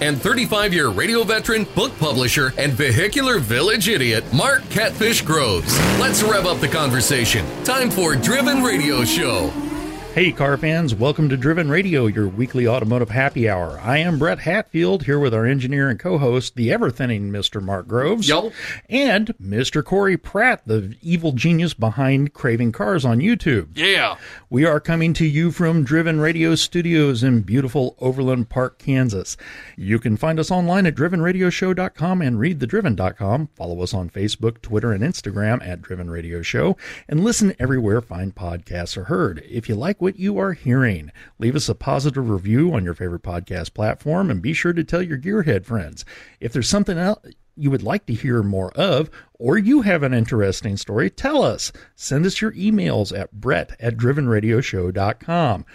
and 35 year radio veteran, book publisher, and vehicular village idiot, Mark Catfish Groves. Let's rev up the conversation. Time for Driven Radio Show. Hey, car fans, welcome to Driven Radio, your weekly automotive happy hour. I am Brett Hatfield here with our engineer and co host, the ever thinning Mr. Mark Groves. Yo. And Mr. Corey Pratt, the evil genius behind Craving Cars on YouTube. Yeah. We are coming to you from Driven Radio Studios in beautiful Overland Park, Kansas. You can find us online at drivenradioshow.com and readthedriven.com. Follow us on Facebook, Twitter, and Instagram at Driven Radio Show, and listen everywhere fine podcasts are heard. If you like what you are hearing, leave us a positive review on your favorite podcast platform and be sure to tell your gearhead friends. If there's something else you would like to hear more of, or you have an interesting story, tell us. Send us your emails at brett at drivenradioshow.com.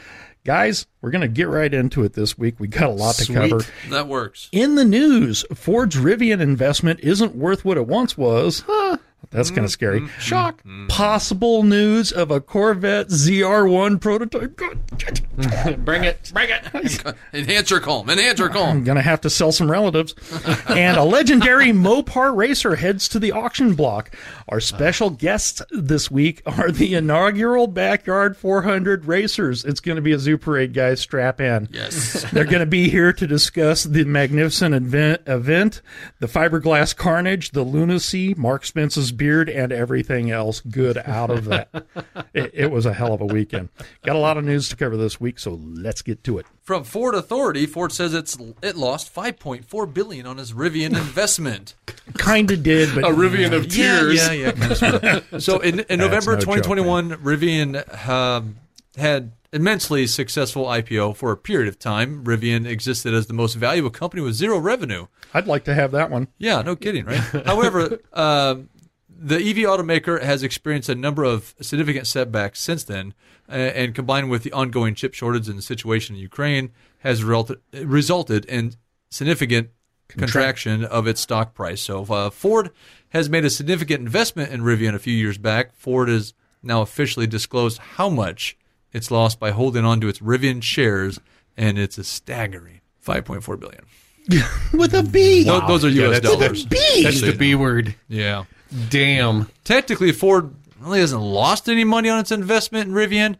Guys, we're going to get right into it this week. We got a lot to cover. That works. In the news, Ford's Rivian investment isn't worth what it once was. Huh, that's kind of mm-hmm. scary. Mm-hmm. Shock. Mm-hmm. Possible news of a Corvette ZR1 prototype. Bring it. Bring it. Enhance your calm. Enhance your I'm calm. going to have to sell some relatives. and a legendary Mopar racer heads to the auction block. Our special guests this week are the inaugural Backyard 400 racers. It's going to be a zoo parade, guys. Strap in. Yes. They're going to be here to discuss the magnificent event, event, the fiberglass carnage, the lunacy, Mark Spence's beard, and everything else good out of that. it, it was a hell of a weekend. Got a lot of news to cover this week, so let's get to it. From Ford Authority, Ford says it's it lost 5.4 billion on its Rivian investment. Kind of did, but a Rivian of tears. Yeah, yeah, yeah. sort of. So in, in November no joke, 2021, Rivian um, had immensely successful IPO for a period of time. Rivian existed as the most valuable company with zero revenue. I'd like to have that one. Yeah, no kidding, right? However, uh, the EV automaker has experienced a number of significant setbacks since then, uh, and combined with the ongoing chip shortage and the situation in Ukraine, has resulted, resulted in significant contraction of its stock price. So, uh, Ford has made a significant investment in Rivian a few years back. Ford has now officially disclosed how much it's lost by holding on to its Rivian shares, and it's a staggering 5.4 billion. With a B. Tho- Those are Yeah, U.S. that's- dollars. B. That's the B word. Yeah. Damn. technically Ford really hasn't lost any money on its investment in Rivian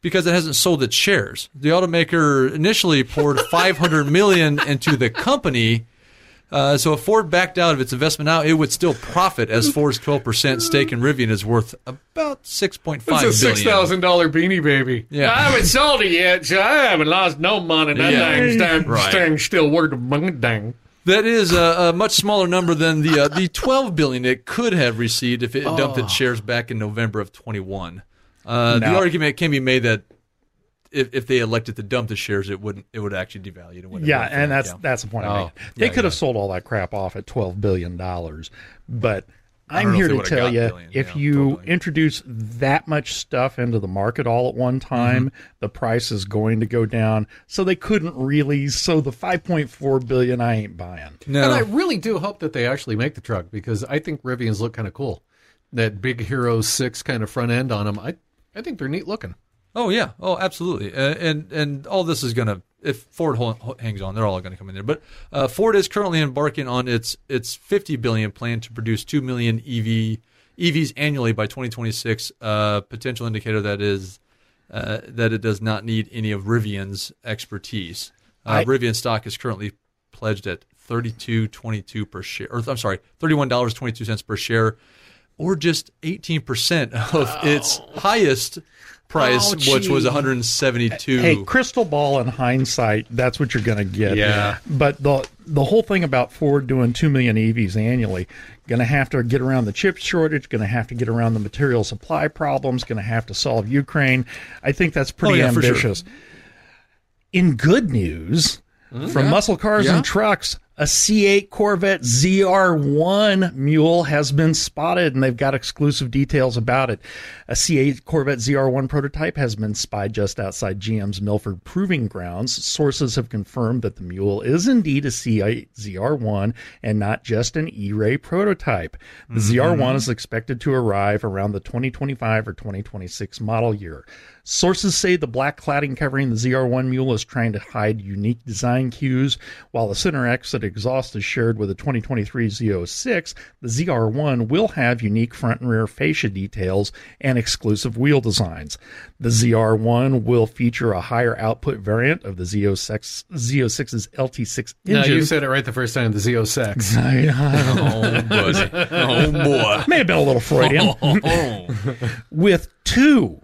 because it hasn't sold its shares. The automaker initially poured 500 million into the company. Uh, so if Ford backed out of its investment now, it would still profit as Ford's 12% stake in Rivian is worth about 6.5 It's a six thousand dollar beanie baby. Yeah. I haven't sold it yet, so I haven't lost no money. That Yeah. thing's dang, Right. still worth a. Dang. That is a, a much smaller number than the uh, the 12 billion it could have received if it dumped its shares back in November of 21. Uh, the argument can be made that if, if they elected to dump the shares, it wouldn't it would actually devalue it. Yeah, and that's Yeah. that's the point I Oh, made. They yeah, could have sold all that crap off at twelve billion dollars, but I'm here to tell you, billion, if yeah, you billion. introduce that much stuff into the market all at one time, Mm-hmm. the price is going to go down. So they couldn't really. So the 5.4 billion, I ain't buying. no. And I really do hope that they actually make the truck because I think Rivians look kind of cool. That big Hero Six kind of front end on them, I I think they're neat looking. Oh yeah, oh absolutely, uh, and and all this is gonna if Ford hangs on, they're all gonna come in there. But uh, Ford is currently embarking on its its 50 billion plan to produce two million EV EVs annually by 2026. Uh, potential indicator that is uh, that it does not need any of Rivian's expertise. Uh, I- Rivian stock is currently pledged at 32.22 per share, or I'm sorry, 31 dollars 22 cents per share, or just 18 percent of its highest price, Oh, which was 172. Hey, crystal ball in hindsight, that's what you're going to get. Yeah. But the the whole thing about Ford doing two million EVs annually, going to have to get around the chip shortage, going to have to get around the material supply problems, going to have to solve Ukraine. I think that's oh, pretty Oh, yeah, for sure. ambitious. In good news. Hmm? From muscle cars Yeah. and trucks, A C8 Corvette ZR1 mule has been spotted, and they've got exclusive details about it. A C8 Corvette ZR1 prototype has been spied just outside GM's Milford Proving Grounds. Sources have confirmed that the mule is indeed a C8 ZR1 and not just an E-Ray prototype. The mm-hmm. ZR1 is expected to arrive around the 2025 or 2026 model year. Sources say the black cladding covering the ZR1 Mule is trying to hide unique design cues, while the center exit exhaust is shared with the 2023 Z06. The ZR1 will have unique front and rear fascia details and exclusive wheel designs. The ZR1 will feature a higher output variant of the Z06, Z06's LT6 No, engine. you said it right the first time. The Z06. I, Oh, buddy. Oh, boy. may have been a little Freudian. Oh, with two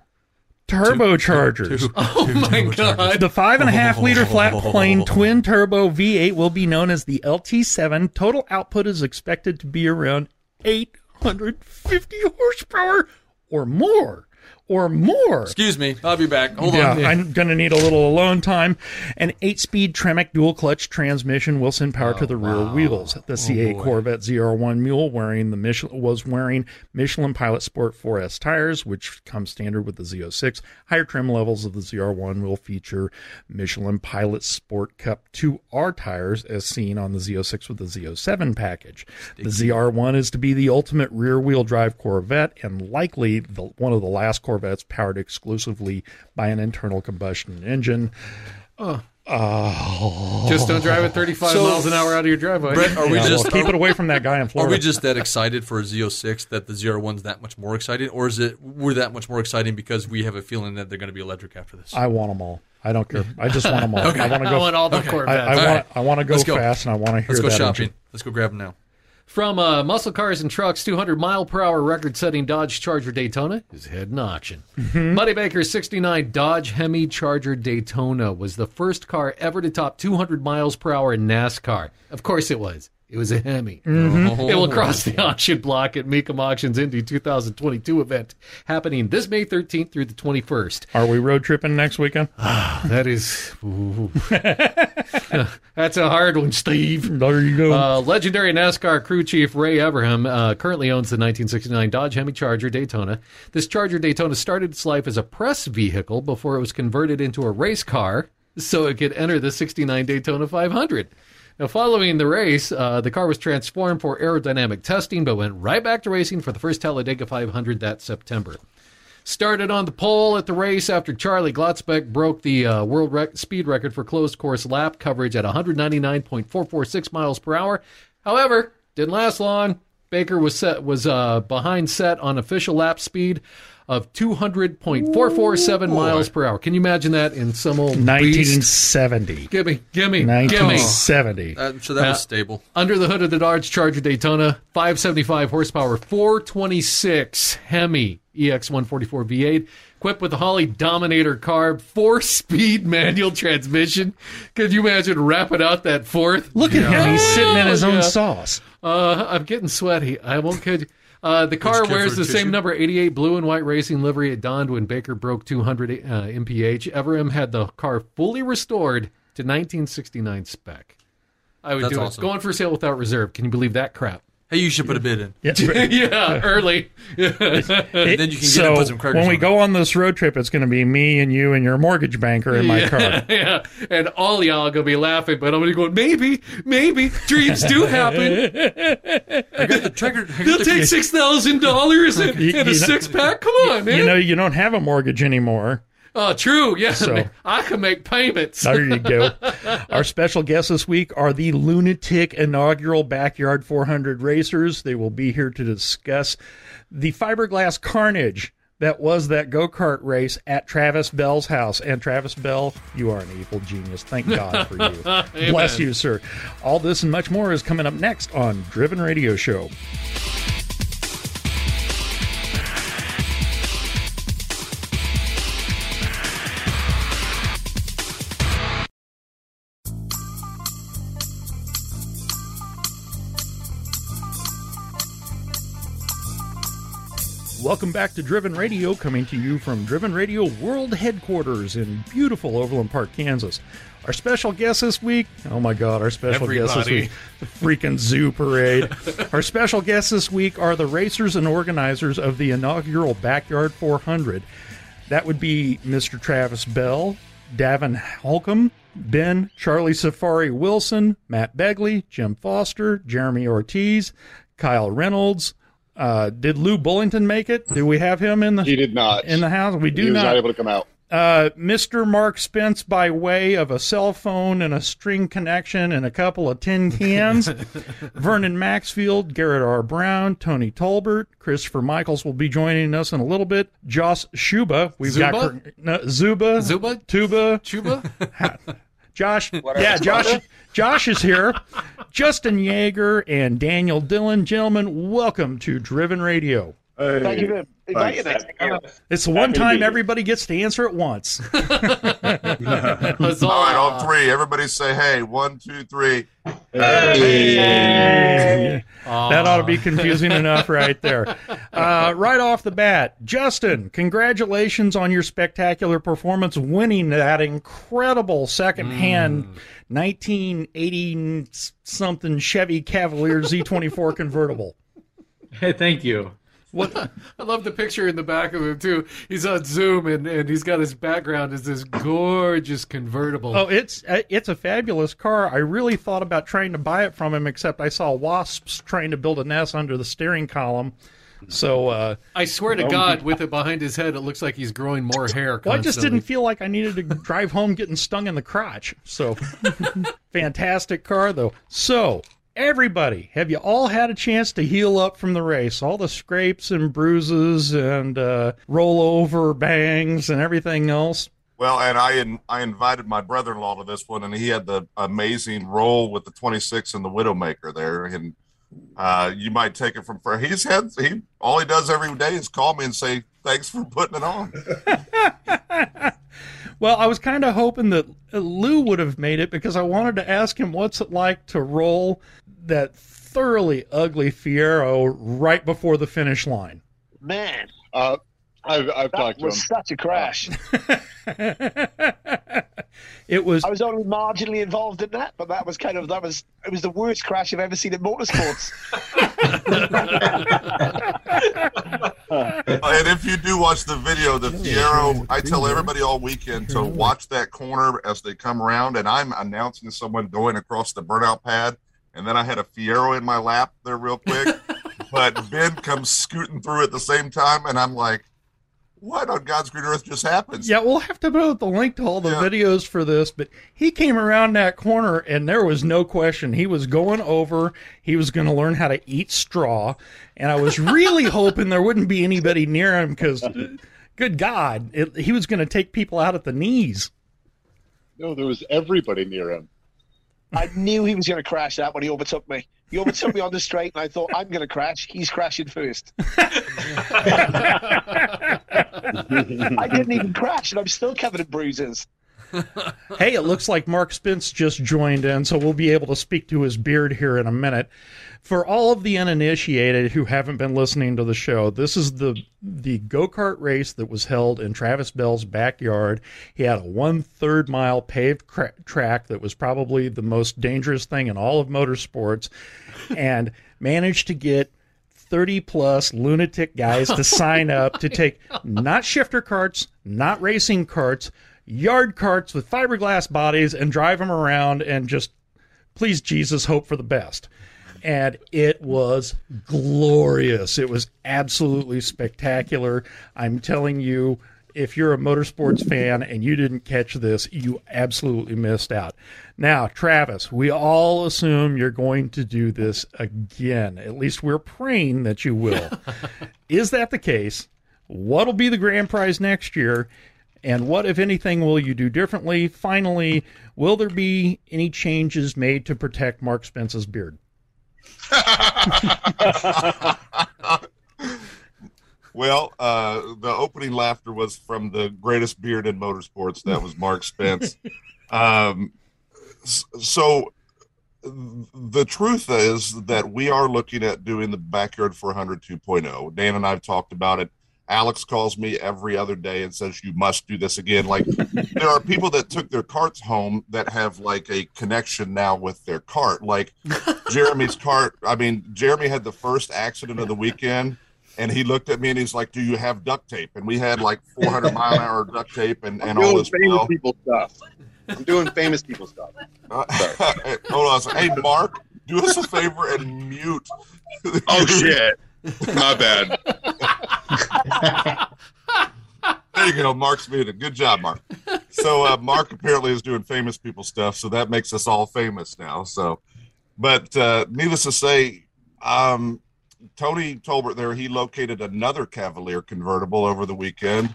turbochargers. oh my god! The five and a half liter flat plane twin turbo V8 will be known as the LT7. Total output is expected to be around 850 horsepower or more. Or more. Excuse me. I'll be back. Hold Yeah, on. I'm going to need a little alone time. An eight speed Tremec dual clutch transmission will send power to the oh, rear wheels. The C8 Corvette ZR1 Mule wearing the Michelin, was wearing Michelin Pilot Sport 4S tires, which come standard with the Z06. Higher trim levels of the ZR1 will feature Michelin Pilot Sport Cup 2R tires, as seen on the Z06 with the Z07 package. The ZR1 is to be the ultimate rear wheel drive Corvette and likely the, one of the last Corvettes powered exclusively by an internal combustion engine. Oh. Just don't drive at 35 So- miles an hour out of your driveway. Brett, are we Yeah, just well, keep it away from that guy in Florida? are we just that excited for a Z06 that the ZR1's that much more exciting, or is it we're that much more exciting because we have a feeling that they're going to be electric after this? I want them all. I don't care. I just want them all. I want to I want all the Okay. I, Corvettes. I All want. right. I want to go go. fast, and I want to hear that. Let's go that shopping. engine. Let's go grab them now. From uh, Muscle Cars and Trucks, 200 mile per hour record setting Dodge Charger Daytona is heading auction. Buddy Baker's 69 Dodge Hemi Charger Daytona was the first car ever to top 200 miles per hour in NASCAR. Of course it was. It was a Hemi. It will cross the auction block at Mecum Auctions Indy 2022 event happening this May 13th through the 21st. Are we road tripping next weekend? That is. That's a hard one, Steve. There you go. Uh, legendary NASCAR crew chief Ray Evernham uh, currently owns the 1969 Dodge Hemi Charger Daytona. This Charger Daytona started its life as a press vehicle before it was converted into a race car so it could enter the 69 Daytona 500. Now, following the race, uh, the car was transformed for aerodynamic testing, but went right back to racing for the first Talladega 500 that September. Started on the pole at the race after Charlie Glotzbach broke the uh, world rec- speed record for closed course lap coverage at 199.446 miles per hour. However, didn't last long. Baker was set was uh, behind set on official lap speed of 200.447 miles per hour. Can you imagine that in some old beast? 1970. Gimme, gimme, gimme. 1970. I'm sure that Uh, was stable. Under the hood of the Dodge Charger Daytona, 575 horsepower, 426 Hemi E EX144 V8, equipped with a Holley Dominator carb, four-speed manual transmission. Could you imagine wrapping out that fourth? Look at him. He's sitting in his own Yeah. sauce. Uh, I'm getting sweaty. I won't kid you. Uh, the car wears the a same number 88 blue and white racing livery it donned when Baker broke 200 uh, mph. Evernham had the car fully restored to 1969 spec. I would That's do awesome. it. Going for sale without reserve. Can you believe that crap? Hey, you should put a bid in. Yeah. yeah, early. Then you can get it so and put some crackers when we it. go on this road trip, it's going to be me and you and your mortgage banker in my car. yeah, and all y'all are gonna be laughing, but I'm gonna go. Maybe, maybe dreams do happen. I got the trigger. They'll the, take six thousand dollars and and a six pack. Come on, man. You know, you don't have a mortgage anymore. Oh, true. Yeah, So- I can make payments. There you go. Our special guests this week are the Lunatic inaugural Backyard 400 racers. They will be here to discuss the fiberglass carnage that was that go kart race at Travis Bell's house. And Travis Bell, you are an evil genius. Thank God for you. Bless you, sir. All this and much more is coming up next on Driven Radio Show. Welcome back to Driven Radio, coming to you from Driven Radio World Headquarters in beautiful Overland Park, Kansas. Our special guest this week, oh my God, our special guest this week, the freaking zoo parade. our special guests this week are the racers and organizers of the inaugural Backyard 400. That would be Mr. Travis Bell, Davin Holcomb, Ben, Charlie Safari Wilson, Matt Begley, Jim Foster, Jeremy Ortiz, Kyle Reynolds. Uh, did Lou Bullington make it? Do we have him in the He did not. in the house? We do he was not. not able to come out. Uh, Mr. Mark Spence by way of a cell phone and a string connection and a couple of tin cans. Vernon Maxfield, Garrett R. Brown, Tony Tolbert, Christopher Michaels will be joining us in a little bit. Josh Shuba, we've got Zuba? no, Zuba, Zuba? Tuba, Chuba? Josh. yeah, Josh. Josh is here. Justin Yeager and Daniel Dillon, gentlemen, welcome to Driven Radio. Thank you for inviting us. It's the one Happy to be time everybody gets to answer at once. Huzzah. All right, on three. Everybody say hey. One, two, three. That ought to be confusing enough right there. Uh, right off the bat, Justin, congratulations on your spectacular performance, winning that incredible second-hand 1980 something Chevy Cavalier Z24 convertible. Hey, thank you. What? I love the picture in the back of him too. He's on Zoom and, and he's got his background as this gorgeous convertible. Oh, it's uh, it's a fabulous car. I really thought about trying to buy it from him, except I saw wasps trying to build a nest under the steering column. So uh, I swear to God, with it behind his head, it looks like he's growing more hair. Well, I just didn't feel like I needed to drive home getting stung in the crotch. So, fantastic car, though. So, everybody, have you all had a chance to heal up from the race? All the scrapes and bruises and uh, rollover bangs and everything else? Well, and I in, I invited my brother-in-law to this one, and he had the amazing roll with the 26 and the Widowmaker there, and uh, you might take it from for he's had he all he does every day is call me and say thanks for putting it on. Well, I was kind of hoping that Lou would have made it because I wanted to ask him what's it like to roll that thoroughly ugly Fiero right before the finish line. Man, Uh, I've, I've that talked to him. was such a crash. it was I was only marginally involved in that, but that was kind of that was it was the worst crash I've ever seen in motorsports. and if you do watch the video, the Fiero, I tell everybody all weekend to watch that corner as they come around, and I'm announcing someone going across the burnout pad, and then I had a Fiero in my lap there real quick, but Ben comes scooting through at the same time, and I'm like, "What on God's green earth just happens? Yeah, we'll have to put the link to all the Yeah. videos for this, but he came around that corner and there was no question. He was going over, he was going to learn how to eat straw, and I was really hoping there wouldn't be anybody near him because, good God, it, he was going to take people out at the knees. No, there was everybody near him. I knew he was going to crash that when he overtook me. He overtook me on the straight, and I thought I'm going to crash. He's crashing first. I didn't even crash, and I'm still covered in bruises. Hey, it looks like Mark Spence just joined in, so we'll be able to speak to his beard here in a minute. For all of the uninitiated who haven't been listening to the show, this is the the go kart race that was held in Travis Bell's backyard. He had a one third mile paved cra- track that was probably the most dangerous thing in all of motorsports, and managed to get 30 plus lunatic guys to oh sign up to take not shifter carts, not racing carts, yard carts with fiberglass bodies and drive them around and just please Jesus hope for the best. And it was glorious. It was absolutely spectacular. I'm telling you, if you're a motorsports fan and you didn't catch this, you absolutely missed out. Now, Travis, we all assume you're going to do this again. At least we're praying that you will. Is that the case? What'll be the grand prize next year? And what, if anything, will you do differently? Finally, will there be any changes made to protect Mark Spence's beard? Well, uh, the opening laughter was from the greatest beard in motorsports. That was Mark Spence. um, s- so the truth is that we are looking at doing the backyard 400 2.0. Dan and I've talked about it. Alex calls me every other day and says you must do this again. Like there are people that took their carts home that have like a connection now with their cart. Like Jeremy's cart. I mean, Jeremy had the first accident of the weekend, and he looked at me and he's like, "Do you have duct tape?" And we had like 400 mile an hour duct tape and and all this. famous well. people stuff. I'm doing famous people stuff. Uh, hold on. a second. Hey, Mark, do us a favor and mute. Oh shit! My bad. There you go. Mark's muted. Good job, Mark. So uh, Mark apparently is doing famous people stuff, so that makes us all famous now. So, but uh, needless to say, um, Tony Tolbert there he located another Cavalier convertible over the weekend.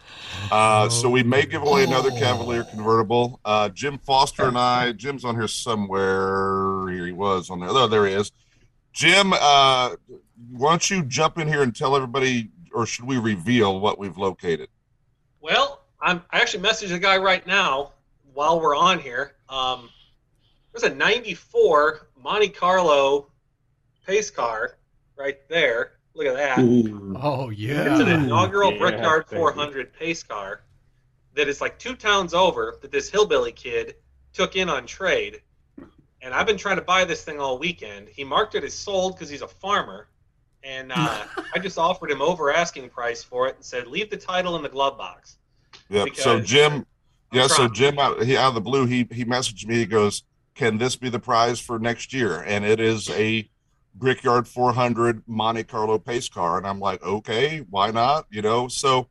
Uh, so we may give away another Cavalier convertible. Uh, Jim Foster and I, Jim's on here somewhere. Here he was on there. Oh, there he is. Jim, uh, why don't you jump in here and tell everybody, or should we reveal what we've located? Well, I'm I actually messaged a guy right now while we're on here. Um, there's a '94 Monte Carlo pace car right there. Look at that. Oh yeah. It's an inaugural Yeah, Brickyard baby. 400 pace car that is like two towns over that this hillbilly kid took in on trade. And I've been trying to buy this thing all weekend. He marked it as sold because he's a farmer. And uh, I just offered him over asking price for it and said, leave the title in the glove box. Yep. So Jim, I'm yeah. So. Jim, out, he out of the blue, he he messaged me. He goes, "Can this be the prize for next year?" And it is a Brickyard 400 Monte Carlo pace car, and I'm like, okay, why not? You know. So,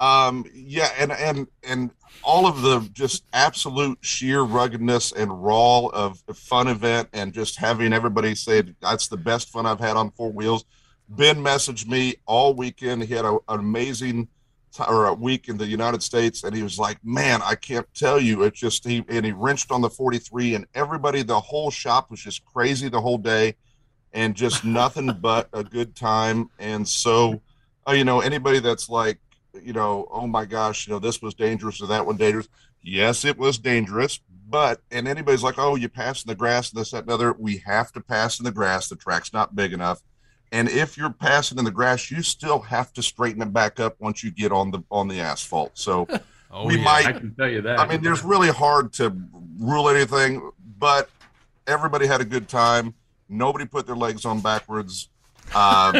um, yeah, and and and all of the just absolute sheer ruggedness and raw of a fun event, and just having everybody say that's the best fun I've had on four wheels. Ben messaged me all weekend. He had a, an amazing t- or a week in the United States, and he was like, "Man, I can't tell you. It's just he and he wrenched on the 43, and everybody, the whole shop was just crazy the whole day, and just nothing but a good time. And so, uh, you know, anybody that's like, you know, oh my gosh, you know, this was dangerous or that one dangerous. Yes, it was dangerous, but and anybody's like, oh, you pass in the grass and this that and other. We have to pass in the grass. The track's not big enough. And if you're passing in the grass, you still have to straighten it back up once you get on the on the asphalt. So Oh, we yeah. might I can tell you that. I mean, there's really hard to rule anything, but everybody had a good time. Nobody put their legs on backwards. Um,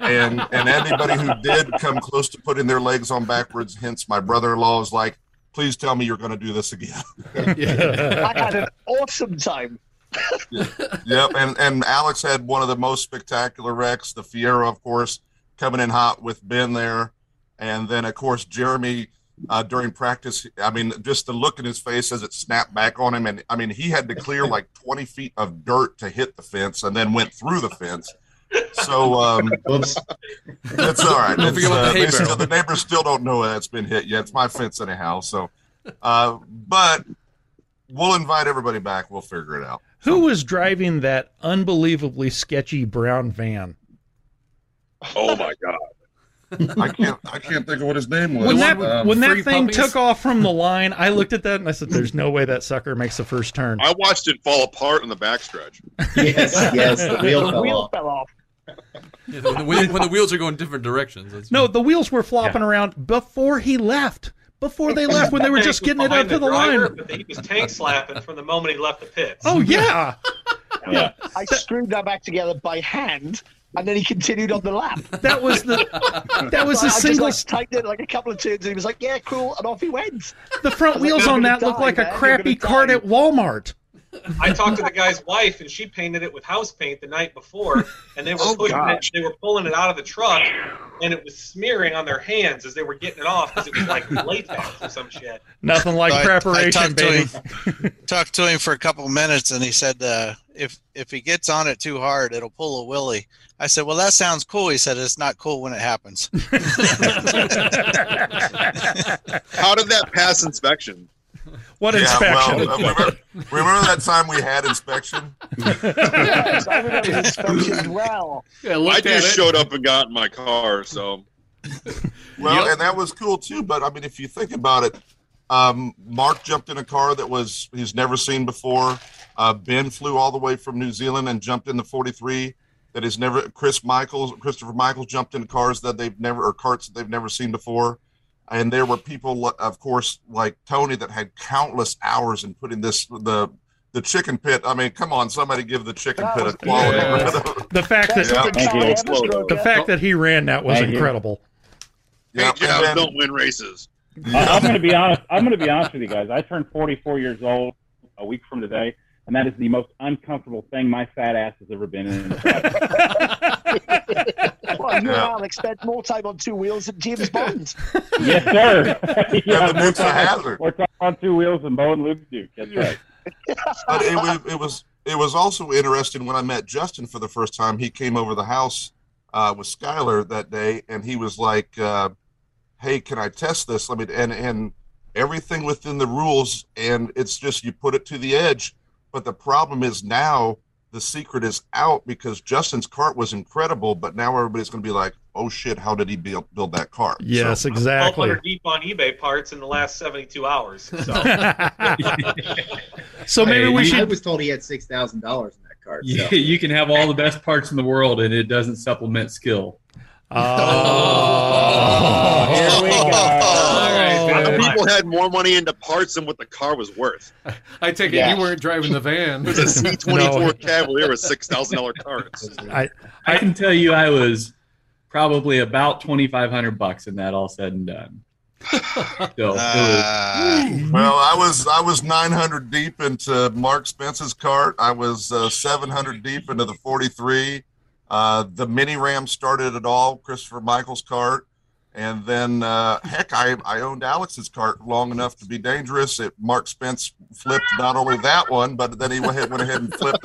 and and anybody who did come close to putting their legs on backwards, hence my brother-in-law is like, please tell me you're going to do this again. I had an awesome time. yep, and and Alex had one of the most spectacular wrecks, the Fiero, of course, coming in hot with Ben there, and then of course Jeremy uh, during practice. I mean, just the look in his face as it snapped back on him, and I mean he had to clear like twenty feet of dirt to hit the fence, and then went through the fence. So um, Oops. it's all right. It's, forget about the uh, hay they still- barrel. the neighbors still don't know that's been hit yet. It's my fence anyhow. So, uh, but we'll invite everybody back. We'll figure it out. Who was driving that unbelievably sketchy brown van? Oh my god! I can't. I can't think of what his name was. When that Um, when that thing puppies? took off from the line, I looked at that and I said, "There's no way that sucker makes the first turn." I watched it fall apart in the backstretch. yes, yes, the wheel The fell wheel off. fell off. Yeah, when, the, when, when the wheels are going different directions. That's No, the wheels were flopping around before he left. Before they left, when they were just getting it up to the driver, line. But he was tank slapping from the moment he left the pits. Oh yeah, Yeah. I screwed that back together by hand, and then he continued on the lap. that was the that was So a I just single. like tightened it like a couple of turns, and he was like, "Yeah, cool," and off he went. The front I was like, wheels on that looked die, like a man. You're crappy cart at Walmart. I talked to the guy's wife, and she painted it with house paint the night before, and they were Oh, pushing it, they were pulling it out of the truck, and it was smearing on their hands as they were getting it off because it was like latex or some shit. Nothing like I- I preparation, talked to him- talked to him for a couple of minutes, and he said, uh, "If if he gets on it too hard, it'll pull a willy." I said, "Well, that sounds cool." He said, "It's not cool when it happens." How did that pass inspection? What yeah, inspection? well, remember, remember that time we had inspection? Yes, I remember well. Yeah, I just showed up and got in my car, so Well, and that was cool too. But I mean, if you think about it, um, Mark jumped in a car that was he's never seen before. Uh, ben flew all the way from New Zealand and jumped in the 43. That is never Chris Michaels, Christopher Michaels jumped in cars that they've never or carts that they've never seen before. And there were people, of course, like Tony, that had countless hours in putting this the the chicken pit. I mean, come on, somebody give the chicken pit a quality. The fact that Yeah. Thank you. the fact that he ran that was Thank you. incredible. Yeah, Hey, don't win races. I- I'm going to be honest. I'm going to be honest with you guys. I turned 44 years old a week from today, and that is the most uncomfortable thing my fat ass has ever been in. Well, you and Yeah. Alex spent more time on two wheels than James Bond. yes, sir. Yeah, the more Dukes of time- Hazzard. More time on two wheels than Bo and Luke Duke. That's right. but it was it was it was also interesting when I met Justin for the first time. He came over the house uh, with Skylar that day, and he was like, uh, "Hey, can I test this? Let me." And and everything within the rules, and it's just you put it to the edge. But the problem is now the secret is out because Justin's cart was incredible, but now everybody's going to be like, "Oh shit, how did he build build that cart?" Yes, So- exactly. 1,200 deep on eBay parts in the last 72 hours. So. So maybe we I should. was told he had six thousand dollars in that cart. You, So. you can have all the best parts in the world, and it doesn't supplement skill. Oh, Here we go. Other people had more money into parts than what the car was worth. I take it Yeah. you weren't driving the van. It was a C24 Cavalier with six thousand dollar carts. I, I can tell you, I was probably about twenty five hundred bucks, and that all said and done. So Uh, Well, I was I was 900 deep into Mark Spence's cart. I was uh, 700 deep into the 43. Uh, the mini Ram started it all. Christopher Michael's cart, and then uh, heck, I I owned Alex's cart long enough to be dangerous. It Mark Spence flipped not only that one, but then he went ahead, went ahead and flipped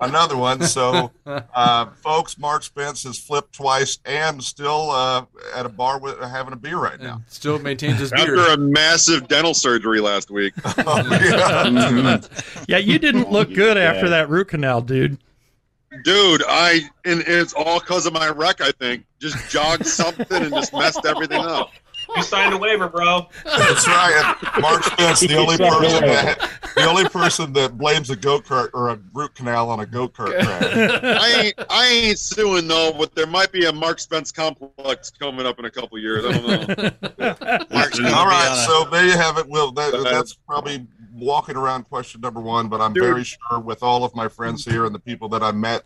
another one. So, uh, folks, Mark Spence has flipped twice and still uh, at a bar with having a beer right now. Still maintains his After a massive dental surgery last week. Yeah. yeah, you didn't look good after that root canal, dude. Dude, I and it's all because of my wreck. I think just jogged something and just messed everything up. You signed a waiver, bro. That's right. And Mark Spence, the only person that the only person that blames a go kart or a root canal on a go kart crash. I ain't I ain't suing though, but there might be a Mark Spence complex coming up in a couple years. I don't know. Mark's gonna All be right, on a- so there you have it. Will that, that's probably walking around question number one, but I'm Dude. very sure with all of my friends here and the people that I met.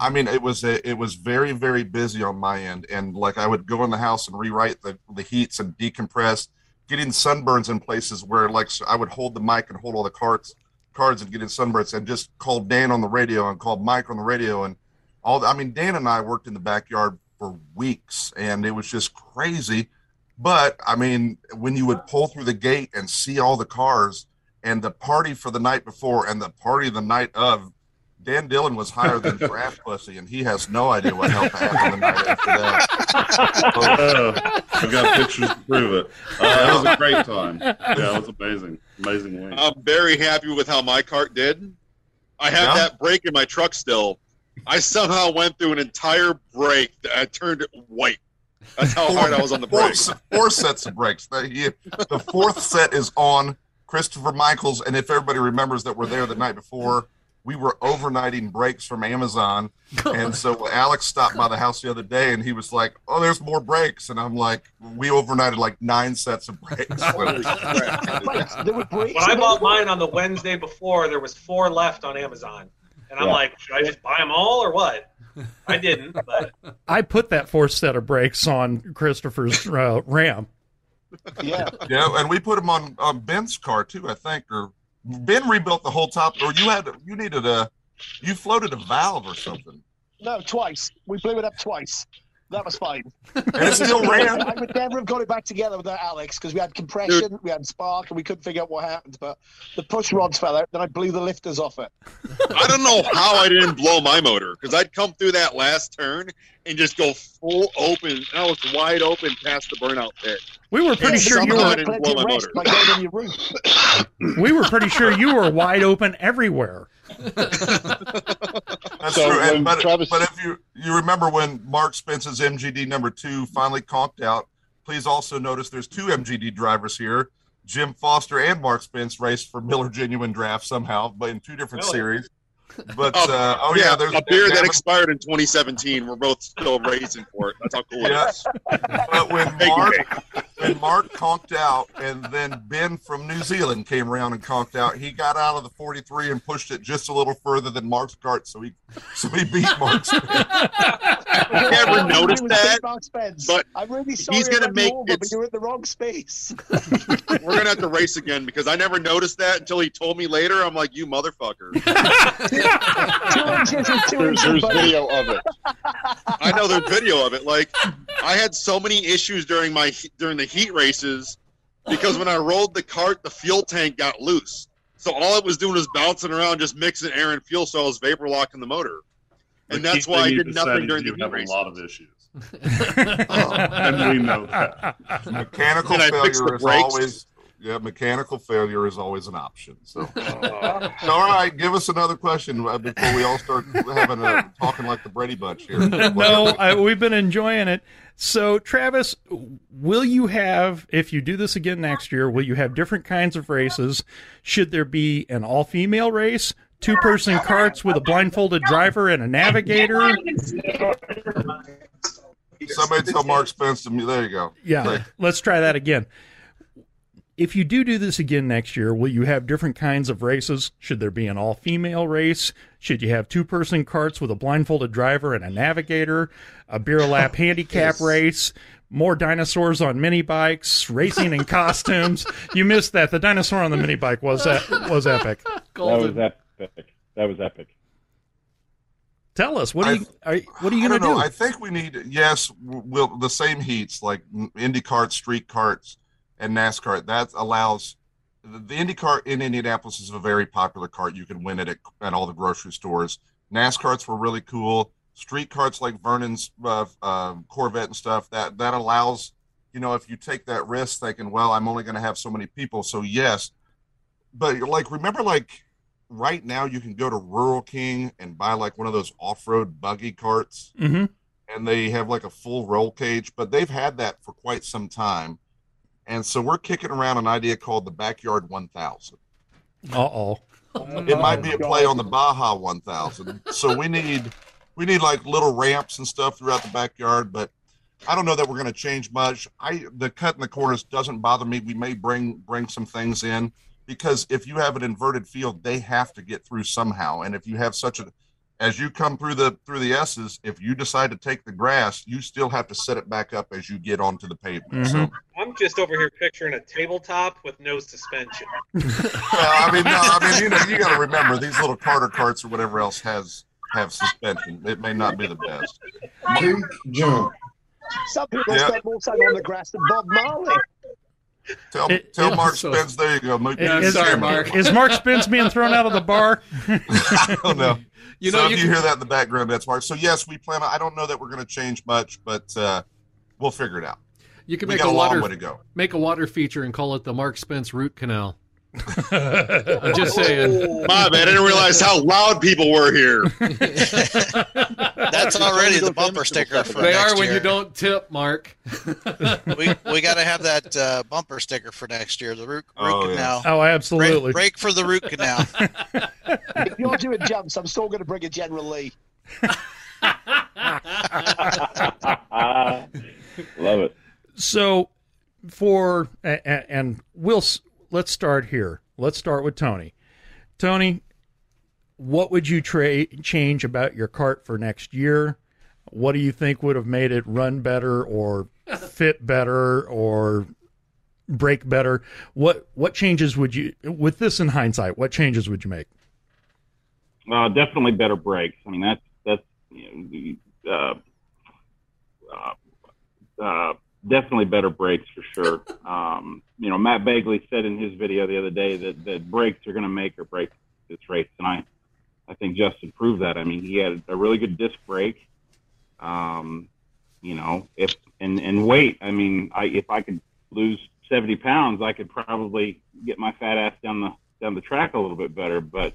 I mean, it was a, it was very very busy on my end, and like I would go in the house and rewrite the the heats and decompress, getting sunburns in places where like so I would hold the mic and hold all the cards cards and getting sunburns, and just call Dan on the radio and call Mike on the radio and all. The, I mean, Dan and I worked in the backyard for weeks, and it was just crazy. But I mean, when you would pull through the gate and see all the cars and the party for the night before and the party the night of, Dan Dillon was higher than Draft Pussy, and he has no idea what hell happened the night after that. Uh, I've got pictures to prove it. Uh, it was a great time. Yeah, it was amazing. Amazing week. I'm very happy with how my cart did. I have Yeah? that brake in my truck still. I somehow went through an entire brake that I turned it white. That's how hard I was on the brakes. four sets of brakes. The, the fourth set is on Christopher Michaels, and if everybody remembers that we're there the night before, we were overnighting brakes from Amazon, and so Alex stopped by the house the other day, and he was like, "Oh, there's more brakes," and I'm like, "We overnighted like nine sets of brakes." Holy crap. There were breaks When I bought mine on the Wednesday before, there was four left on Amazon, and I'm Yeah. like, should I just buy them all or what? I didn't, but I put that fourth set of brakes on Christopher's uh, Ram. Yeah. yeah, and we put them on on Ben's car too, I think, or Ben rebuilt the whole top, or you had you needed a you floated a valve or something. No, twice. We blew it up twice. That was fine. And it still ran. I would never have got it back together without Alex because we had compression, we had spark, and we couldn't figure out what happened. But the push rods fell out, then I blew the lifters off it. I don't know how I didn't blow my motor because I'd come through that last turn and just go full open. And I was wide open past the burnout pit. We were pretty Yeah, sure you were. didn't blow my motor. by going in your roof. We were pretty sure you were wide open everywhere. That's So true. And, but, Travis- but if you you remember when Mark Spence's MGD number two finally conked out, please also notice there's two MGD drivers here. Jim Foster and Mark Spence raced for Miller Genuine Draft somehow, but in two different Really? series. But Oh, uh, oh yeah, there's a beer that expired in 2017. We're both still racing for it. That's how cool Yes. it is. But when Mark When Mark conked out, and then Ben from New Zealand came around and conked out, he got out of the 43 and pushed it just a little further than Mark's cart, so he so he beat Mark's. I never noticed that, Mark Spence. but I'm really sorry. he's gonna went make over, but you're in the wrong space. We're gonna have to race again because I never noticed that until he told me later. I'm like, you motherfucker. two inches is two There's- inches. there's buddy. video of it. I know there's video of it. Like, I had so many issues during my during the heat races because when I rolled the cart, the fuel tank got loose. So all it was doing was bouncing around, just mixing air and fuel, so I was vapor locking the motor. The And that's why I you did nothing during the you heat have races. a lot of issues. and we know that. Mechanical Can failure the is brakes? always yeah, mechanical failure is always an option. So, all right, give us another question uh, before we all start having a talking like the Brady Bunch here. no, I, we've been enjoying it. So, Travis, will you have, if you do this again next year, will you have different kinds of races? Should there be an all female race, two person carts with a blindfolded driver and a navigator? Somebody tell Mark Spence to me. There you go. Yeah, let's try that again. If you do do this again next year, will you have different kinds of races? Should there be an all female race? Should you have two person carts with a blindfolded driver and a navigator? A beer lap handicap race? More dinosaurs on mini bikes, racing in costumes. You missed that. The dinosaur on the mini bike was that was epic. That was epic. That was epic. Tell us what are you are, what are you going to don't know. do? I think we need yes, will the same heats like Indy carts, street carts, and NASCAR. That allows the, the Indy cart in Indianapolis is a very popular cart. You can win it at, at all the grocery stores. NASCARs were really cool. Street carts like Vernon's uh, uh, Corvette and stuff. That that allows you know if you take that risk, thinking, well, I'm only going to have so many people. So yes, but like remember like right now you can go to Rural King and buy like one of those off-road buggy carts Mm-hmm. and they have like a full roll cage, but they've had that for quite some time. And so we're kicking around an idea called the Backyard 1000. Uh oh. It might be a play on the Baja 1000. So we need we need like little ramps and stuff throughout the backyard, but I don't know that we're going to change much. I the cut in the corners doesn't bother me. We may bring bring some things in because if you have an inverted field, they have to get through somehow. And if you have such a as you come through the through the S's, if you decide to take the grass, you still have to set it back up as you get onto the pavement. Mm-hmm. So I'm just over here picturing a tabletop with no suspension. well, I mean, no, I mean, you know, you got to remember these little Carter carts or whatever else has have suspension. It may not be the best. jump. Some people Yeah. spend more time on the grass than Bob Marley. Tell It- tell it- Mark so- Spence. There you go. Moot- is, is Mark Spence being thrown out of the bar? I don't know. You so know, if you you can- hear that in the background, that's Mark. So yes, we plan. I don't know that we're going to change much, but uh, we'll figure it out. You can We make got a a long water way to go. make a water feature and call it the Mark Spence Root Canal. I'm just saying. My bad. I didn't realize how loud people were here. That's already the bumper sticker for They next one. They are when year. you don't tip, Mark. we we got to have that uh, bumper sticker for next year. The root, root Oh, yeah. canal. Oh, absolutely. Break, break for the root canal. If you're doing jumps, I'm still going to bring a General Lee. Love it. So, for a- a- and we'll s- let's start here. Let's start with Tony. Tony, what would you tra- change about your cart for next year? What do you think would have made it run better or fit better or break better? What what changes would you with this in hindsight? What changes would you make? Uh, definitely better brakes. I mean, that's that's you know, the, uh, uh, uh, definitely better brakes for sure. Um, you know, Matt Bagley said in his video the other day that that brakes are going to make or break this race, and I I think Justin proved that. I mean, he had a really good disc brake. Um, you know, if and and weight. I mean, I if I could lose seventy pounds, I could probably get my fat ass down the down the track a little bit better, but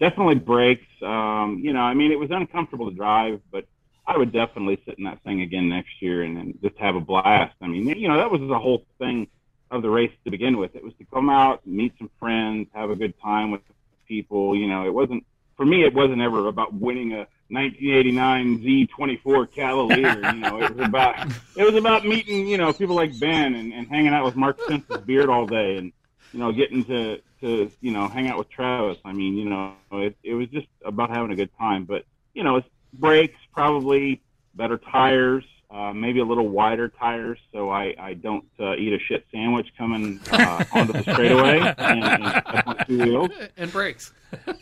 definitely brakes. Um, you know, I mean, it was uncomfortable to drive, but I would definitely sit in that thing again next year and, and just have a blast. I mean, you know, that was the whole thing of the race to begin with. It was to come out, meet some friends, have a good time with people. You know, it wasn't for me. It wasn't ever about winning a 1989 Z24 Cavalier. You know, it was about it was about meeting you know people like Ben and, and hanging out with Mark Simpson's beard all day and you know getting to to you know hang out with Travis. I mean, you know, it, it was just about having a good time. But you know, it's brakes probably better tires. Uh, maybe a little wider tires, so I, I don't uh, eat a shit sandwich coming uh, onto the straightaway and, and two wheels. and brakes.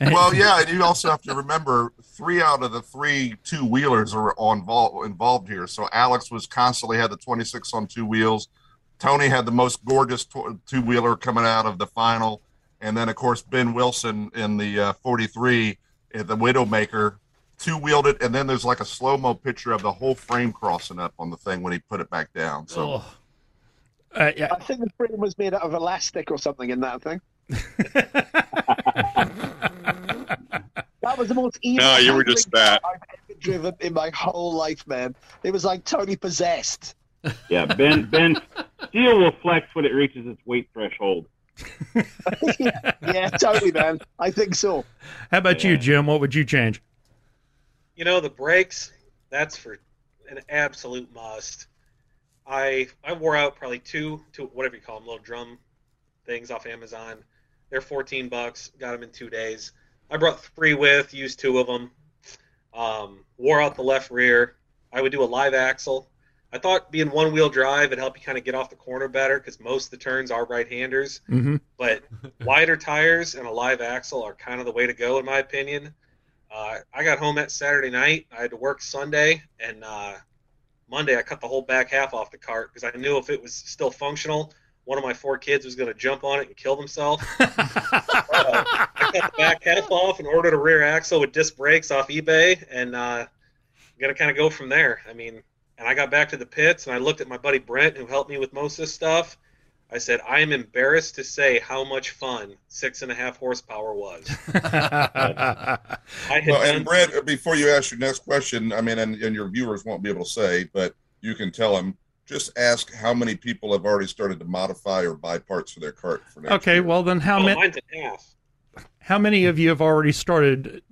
well, yeah, and you also have to remember three out of the three two wheelers are on vol- involved here. So Alex was constantly had the 26 on two wheels. Tony had the most gorgeous tw- two wheeler coming out of the final, and then of course Ben Wilson in the uh, 43, uh, the Widowmaker, two wheeled it, and then there's like a slow mo picture of the whole frame crossing up on the thing when he put it back down. So. Uh, yeah. I think the frame was made out of elastic or something in that thing. that was the most evil. No, you were just handling fat. car I've ever driven in my whole life, man. It was like totally possessed. Yeah, Ben Ben steel will flex when it reaches its weight threshold. yeah, totally, man. I think so. How about you, Jim? What would you change? You know, the brakes, that's for an absolute must. I I wore out probably two, two whatever you call them, little drum things off Amazon. They're 14 bucks. Got them in two days. I brought three with, used two of them. Um, wore out the left rear. I would do a live axle. I thought being one wheel drive would help you kind of get off the corner better because most of the turns are right handers. Mm-hmm. But wider tires and a live axle are kind of the way to go, in my opinion. Uh, I got home that Saturday night. I had to work Sunday, and uh, Monday I cut the whole back half off the cart because I knew if it was still functional, one of my four kids was going to jump on it and kill themselves. uh, I cut the back half off and ordered a rear axle with disc brakes off eBay, and uh, I'm going to kind of go from there. I mean, and I got back to the pits and I looked at my buddy Brent, who helped me with most of this stuff. I said, I am embarrassed to say how much fun six and a half horsepower was. I had Well, done- and Brad, before you ask your next question, I mean, and, and your viewers won't be able to say, but you can tell them. Just ask how many people have already started to modify or buy parts for their cart for next Okay, well then, how oh, many? mine's in half. How many of you have already started?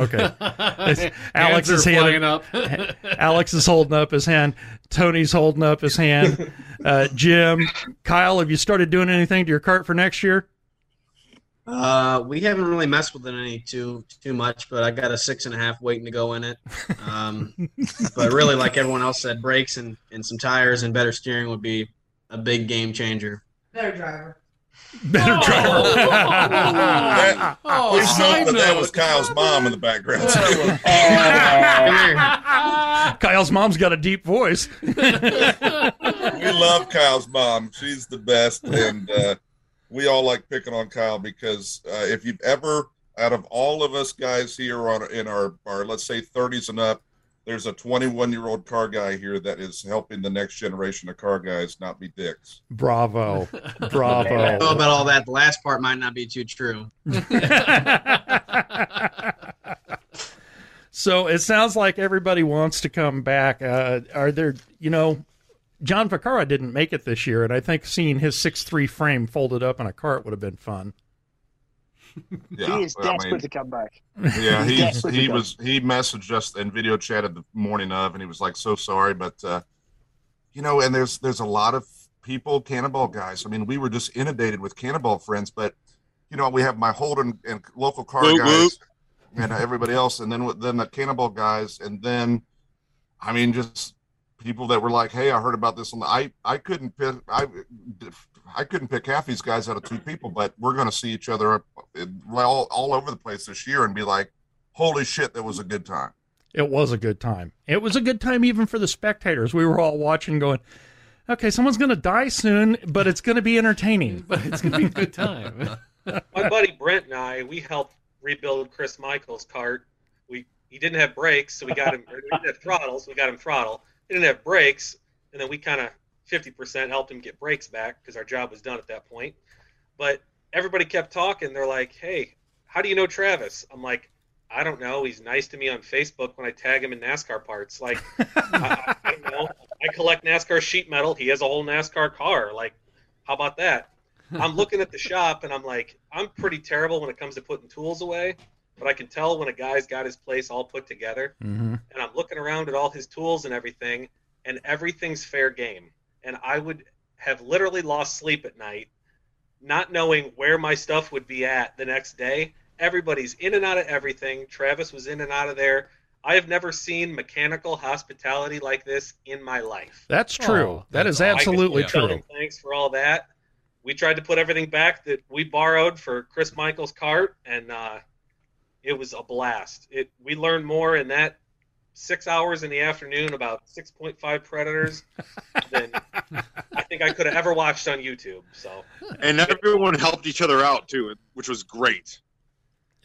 Okay, Alex Hands is are handing, up. Alex is holding up his hand. Tony's holding up his hand. Uh, Jim, Kyle, have you started doing anything to your cart for next year? Uh, we haven't really messed with it any too too much, but I got a six and a half waiting to go in it. Um, but really, like everyone else said, brakes and, and some tires and better steering would be a big game changer. Better driver. Better That- Oh, please note that that was Kyle's mom in the background. Kyle's mom's got a deep voice. we love Kyle's mom. She's the best, and uh, we all like picking on Kyle because uh, if you've ever, out of all of us guys here on in our, our let's say 30s and up, there's a 21 year old car guy here that is helping the next generation of car guys not be dicks. Bravo, I don't know bravo. about all that. The last part might not be too true. So it sounds like everybody wants to come back. Uh, are there, you know, John Vaccaro didn't make it this year, and I think seeing his six three frame folded up in a cart would have been fun. Yeah, he is I mean- desperate to come back. Yeah, He's he's, he come. was he messaged us and video chatted the morning of, and he was like, "So sorry, but uh, you know." And there's there's a lot of people, Cannonball guys. I mean, we were just inundated with Cannonball friends, but you know, we have my Holden and local car Whoop, guys whoop. and everybody else, and then then the Cannonball guys, and then I mean, just people that were like, "Hey, I heard about this," on the I I couldn't pick I I couldn't pick half these guys out of two people, but we're going to see each other uh, all all over the place this year and be like, "Holy shit, that was a good time." It was a good time. It was a good time even for the spectators. We were all watching, going, "Okay, someone's going to die soon, but it's going to be entertaining." But it's gonna be a good time. My buddy Brent and I, we helped rebuild Chris Michael's cart. We he didn't have brakes, so we got him. he didn't have throttles, so we got him throttle. Didn't have brakes, and then we kind of fifty percent helped him get brakes back because our job was done at that point. But everybody kept talking. They're like, "Hey, how do you know Travis?" I'm like, "I don't know. He's nice to me on Facebook when I tag him in NASCAR parts. Like, I, I, I don't know. I collect NASCAR sheet metal. He has a whole NASCAR car. Like, How about that? I'm looking at the shop and I'm like, I'm pretty terrible when it comes to putting tools away, but I can tell when a guy's got his place all put together. Mm-hmm. And I'm looking around at all his tools and everything, and everything's fair game. And I would have literally lost sleep at night, not knowing where my stuff would be at the next day. Everybody's in and out of everything. Travis was in and out of there. I have never seen mechanical hospitality like this in my life. That's true. Oh, that is absolutely true. them Thanks for all that. We tried to put everything back that we borrowed for Chris Michael's cart, and uh, it was a blast. It we learned more in that six hours in the afternoon about 6.5 predators than I think I could have ever watched on YouTube. So and everyone helped each other out too, which was great.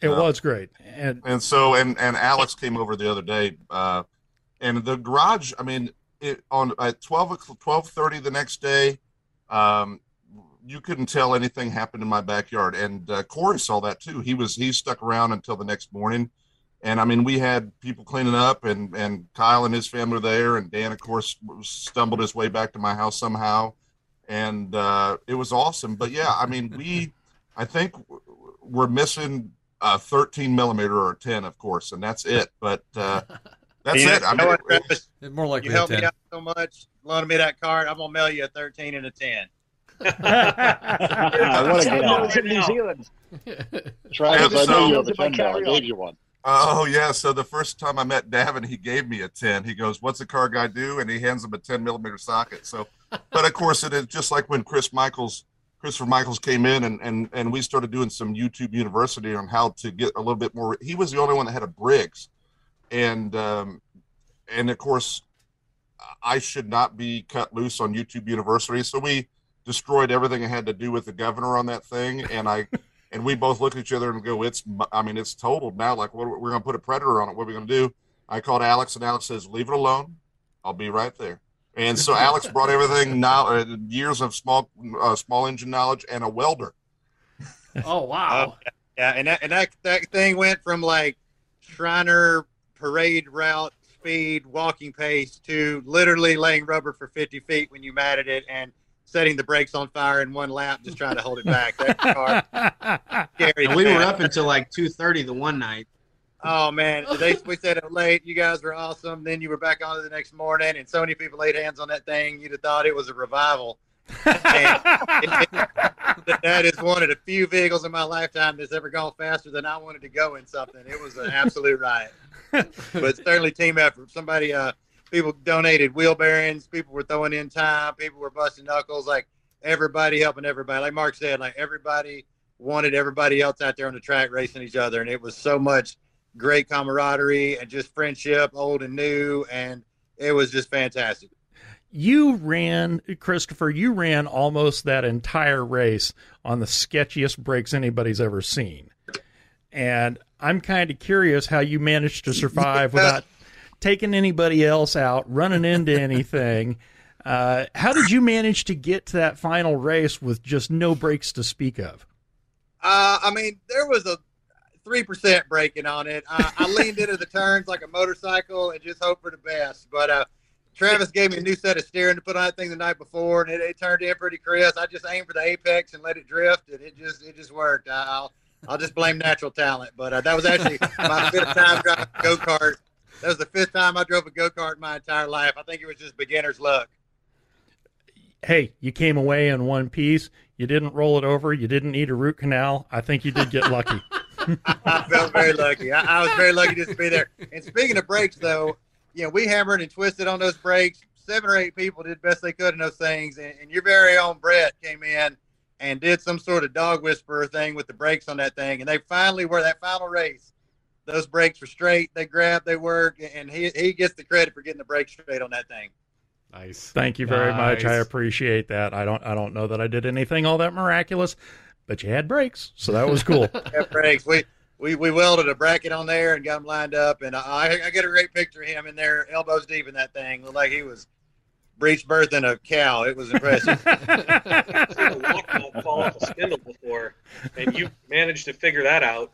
It Uh, was great. And and so and and Alex came over the other day, uh, and the garage. I mean, it on at 12 12:30 the next day. Um, you couldn't tell anything happened in my backyard, and uh, Corey saw that too. He was he stuck around until the next morning, and I mean we had people cleaning up, and and Kyle and his family were there, and Dan of course stumbled his way back to my house somehow, and uh, it was awesome. But yeah, I mean we, I think we're missing a 13 millimeter or a 10, of course, and that's it. But uh, that's You it. I you know mean, what, Travis? More like you helped me out so much, loaned me that card. I'm gonna mail you a 13 and a 10. I want to Ten get dollars on. in New Zealand. Travis, I know you have a If I ten dollars. I gave you one. Oh yeah. So the first time I met Davin, he gave me a ten. He goes, "What's a car guy do?" And he hands him a ten millimeter socket. So, but of course, it is just like when Chris Michaels, Christopher Michaels came in, and and and we started doing some YouTube University on how to get a little bit more. He was the only one that had a Briggs, and um, and of course, I should not be cut loose on YouTube University. So we destroyed everything I had to do with the governor on that thing, and I. And we both look at each other and go, "It's, I mean, it's totaled now. Like, what, we're going to put a predator on it. What are we going to do?" I called Alex, and Alex says, "Leave it alone. I'll be right there." And so Alex brought everything now, uh, years of small, uh, small engine knowledge, and a welder. Oh wow! Uh, yeah, and that and that that thing went from like Shriner parade route speed walking pace to literally laying rubber for 50 feet when you matted it and setting the brakes on fire in one lap just trying to hold it back. That car, scary. And we were up until like two thirty the one night. Oh man, they we set up late. You guys were awesome. Then you were back on the next morning, and so many people laid hands on that thing. You'd have thought it was a revival. It- it- that is one of the few vehicles in my lifetime that's ever gone faster than I wanted to go in something. It was an absolute riot. but certainly team effort. Somebody, uh, people donated wheel bearings. People were throwing in time. People were busting knuckles. Like everybody helping everybody. Like Mark said, like everybody wanted everybody else out there on the track racing each other, and it was so much great camaraderie and just friendship, old and new, and it was just fantastic. you ran, Christopher, you ran almost that entire race on the sketchiest brakes anybody's ever seen. And I'm kind of curious how you managed to survive without taking anybody else out, running into anything. Uh, how did you manage to get to that final race with just no brakes to speak of? Uh, I mean, there was a three percent braking on it. Uh, I leaned into the turns like a motorcycle and just hoped for the best. But uh, Travis gave me a new set of steering to put on that thing the night before, and it, it turned in pretty crisp. I just aimed for the apex and let it drift, and it just it just worked. I- I'll I'll just blame natural talent. But uh, that was actually my fifth time driving go kart. That was the fifth time I drove a go kart in my entire life. I think it was just beginner's luck. Hey, you came away in one piece. You didn't roll it over. You didn't need a root canal. I think you did get lucky. I felt very lucky. I, I was very lucky just to be there. And speaking of brakes, though, you know, we hammered and twisted on those brakes. Seven or eight people did best they could in those things, and, and your very own Brett came in and did some sort of dog whisperer thing with the brakes on that thing, and they finally were that final race. Those brakes were straight. They grabbed. They work, and he he gets the credit for getting the brakes straight on that thing. Nice. Thank you very much. I appreciate that. I don't I don't know that I did anything all that miraculous, but you had brakes, so that was cool. Yeah, brakes. We, we we welded a bracket on there and got them lined up, and I I get a great picture of him in there, elbows deep in that thing. Looked like he was breech birthing a cow. It was impressive. I've seen a walkout fall off a spindle before, and you managed to figure that out.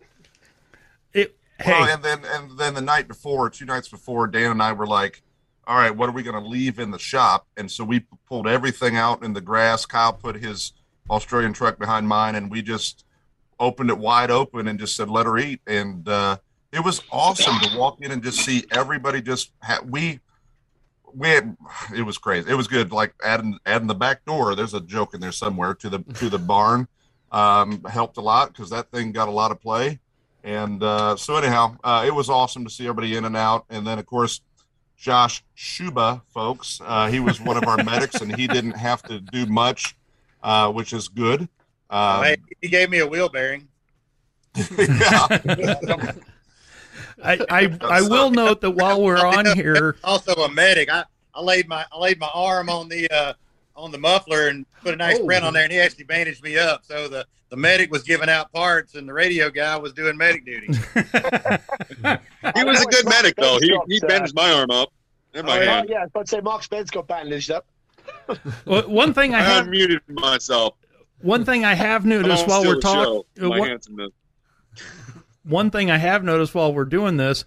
Well, and then and then the night before, two nights before, Dan and I were like, "All right, what are we going to leave in the shop?" And so we pulled everything out in the grass. Kyle put his Australian truck behind mine, and we just opened it wide open and just said, "Let her eat." And uh, it was awesome to walk in and just see everybody. Just ha- we we had, it was crazy. It was good. Like adding adding the back door. There's a joke in there somewhere to the to the barn. Um, helped a lot because that thing got a lot of play. And uh, so anyhow, uh, it was awesome to see everybody in and out. And then of course, Josh Shuba, folks, uh, he was one of our medics, and he didn't have to do much, uh, which is good. Um, Hey, he gave me a wheel bearing. I, I I will note that while we're on here, also a medic. I, I laid my I laid my arm on the uh, on the muffler and put a nice Oh. print on there, and he actually bandaged me up. So the the medic was giving out parts, and the radio guy was doing medic duty. He was a good medic though. He he bandaged my arm up and my Oh, yeah, hand. yeah, but say Mark Spence got bandaged up. Well, one thing I I have unmuted myself. one thing I have noticed I'm while we're talking. show, my one thing I have noticed while we're doing this,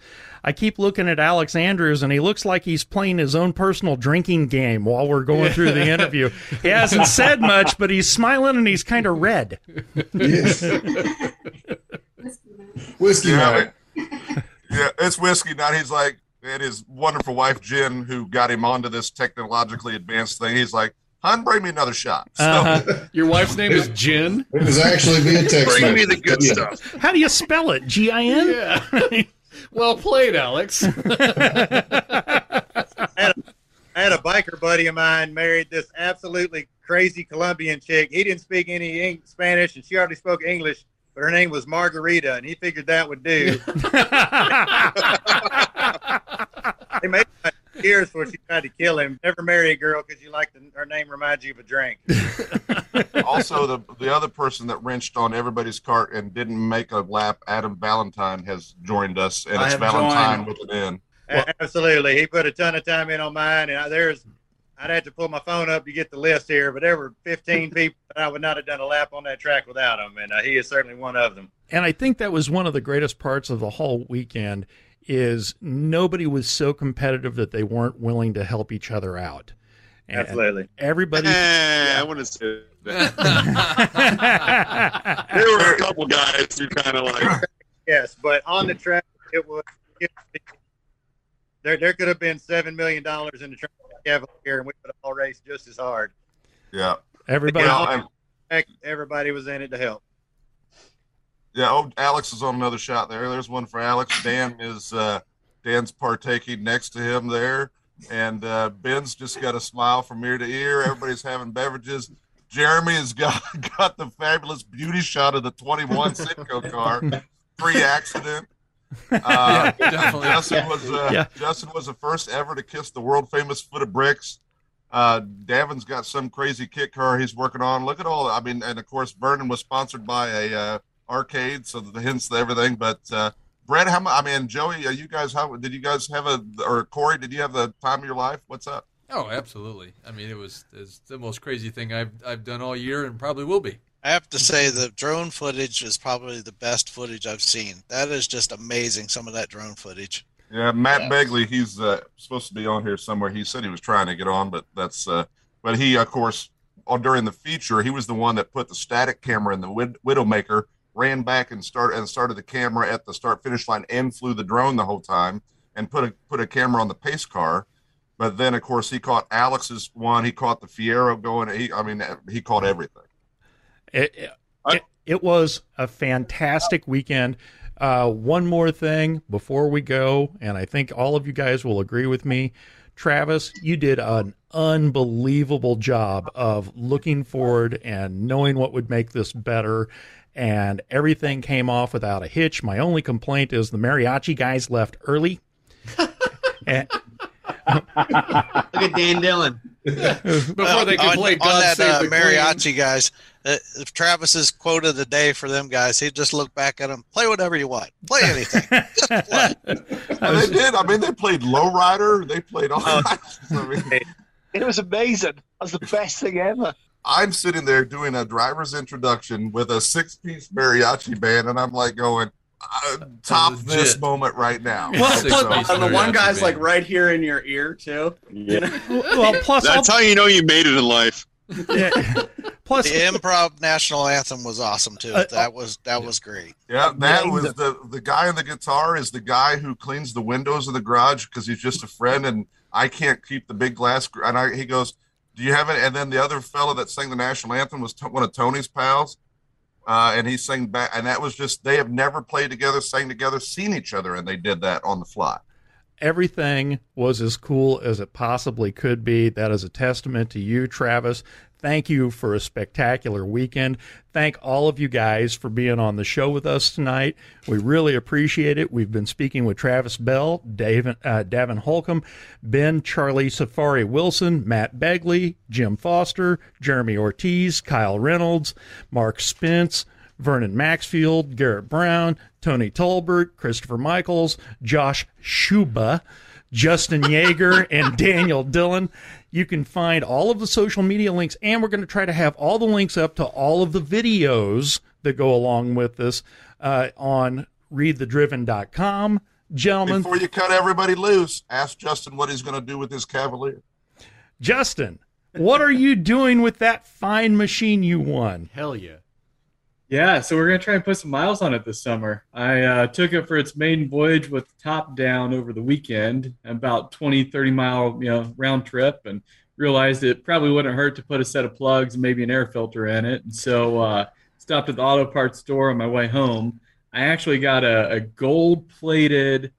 I keep looking at Alex Andrews, and he looks like he's playing his own personal drinking game while we're going through the interview. He hasn't said much, but he's smiling and he's kind of red. Whiskey yeah, night. yeah, it's whiskey night. He's like, and his wonderful wife Jen, who got him onto this technologically advanced thing. He's like, "Hun, bring me another shot." So, Uh-huh. Your wife's name is Jen. It was actually via text. Bring me the good Yeah. stuff. How do you spell it? G I N? Yeah. well played, Alex. I had, a, I had a biker buddy of mine married this absolutely crazy Colombian chick. He didn't speak any Spanish, and she already spoke English, but her name was Margarita, and he figured that would do. they made her years before she tried to kill him. Never marry a girl because you like the, her name reminds you of a drink. also, the the other person that wrenched on everybody's cart and didn't make a lap, Adam Valentine, has joined us, and I it's Valentine joined. with an N. A- Absolutely, he put a ton of time in on mine, and I, there's. I'd have to pull my phone up to get the list here, but there were 15 people that I would not have done a lap on that track without him, and uh, he is certainly one of them. and I think that was one of the greatest parts of the whole weekend is nobody was so competitive that they weren't willing to help each other out. And Absolutely. Everybody Eh, I wouldn't say that. there were a couple guys who kind of like Yes, but on the track, it was. It, there, there could have been seven million dollars in the track Cavalier, and we would have all raced just as hard. Yeah. Everybody. Well, and- Everybody was in it to help. Yeah, oh, Alex is on another shot there. There's one for Alex. Dan is uh, Dan's partaking next to him there, and uh, Ben's just got a smile from ear to ear. Everybody's having beverages. Jeremy has got got the fabulous beauty shot of the 21 Citgo car, pre-accident. Uh, Yeah, definitely. Justin was uh, Yeah. Justin was the first ever to kiss the world famous foot of bricks. Uh, Davin's got some crazy kit car he's working on. Look at all. I mean, and of course, Vernon was sponsored by a uh, arcade, so the hints to everything. But uh, Brett, how much? I mean, Joey, you guys, how did you guys have a or Corey? Did you have the time of your life? What's up? Oh, absolutely. I mean, it was it's the most crazy thing I've I've done all year, and probably will be. I have to say the drone footage is probably the best footage I've seen. That is just amazing. Some of that drone footage. Yeah, Matt Begley, he's uh, supposed to be on here somewhere. He said he was trying to get on, but that's uh, but he, of course, on, during the feature, he was the one that put the static camera in the wid- Widowmaker, ran back and start and started the camera at the start finish line, and flew the drone the whole time, and put a put a camera on the pace car. But then, of course, he caught Alex's one. He caught the Fiero going. He, I mean, he caught everything. It, it, it was a fantastic weekend. Uh, one more thing before we go, and I think all of you guys will agree with me. Travis, you did an unbelievable job of looking forward and knowing what would make this better. And everything came off without a hitch. My only complaint is the mariachi guys left early. and, Look at Dan Dillon. Before they can on, play on God that Save uh, the Queen. mariachi guys, uh, if Travis's quote of the day for them guys, he'd just look back at them, play whatever you want, play anything. Just play. They did. I mean, they played Lowrider. They played all kinds. I mean, It was amazing. That was the best thing ever. I'm sitting there doing a driver's introduction with a six piece mariachi band, and I'm like going, uh, top Legit. this moment right now. Well, So- plus, and the one guy's like right here in your ear too. You know? well, plus That's how you know you made it in life. Yeah. Plus, the improv national anthem was awesome too. Uh, that was that was great. Yeah, that was the- the the guy on the guitar is the guy who cleans the windows of the garage because he's just a friend and I can't keep the big glass. gr- And I, he goes, "Do you have it?" And then the other fellow that sang the national anthem was t- one of Tony's pals, uh, and he sang back. And that was just they have never played together, sang together, seen each other, and they did that on the fly. everything was as cool as it possibly could be. That is a testament to you, Travis. Thank you for a spectacular weekend. Thank all of you guys for being on the show with us tonight. We really appreciate it. We've been speaking with Travis Bell, Dave, uh, Davin Holcomb, Ben, Charlie Safari Wilson, Matt Begley, Jim Foster, Jeremy Ortiz, Kyle Reynolds, Mark Spence, Vernon Maxfield, Garrett Brown, Tony Tolbert, Christopher Michaels, Josh Schuba, Justin Yeager, and Daniel Dillon. You can find all of the social media links, and we're going to try to have all the links up to all of the videos that go along with this uh, on readthedriven.com. Gentlemen, Before you cut everybody loose, ask Justin what he's going to do with his Cavalier. Justin, what are you doing with that fine machine you won? Hell yeah. Yeah, so we're gonna try and put some miles on it this summer. I uh, took it for its maiden voyage with top down over the weekend, about 20, 30 mile you know round trip, and realized it probably wouldn't hurt to put a set of plugs and maybe an air filter in it. And so uh, stopped at the auto parts store on my way home. I actually got a, a gold plated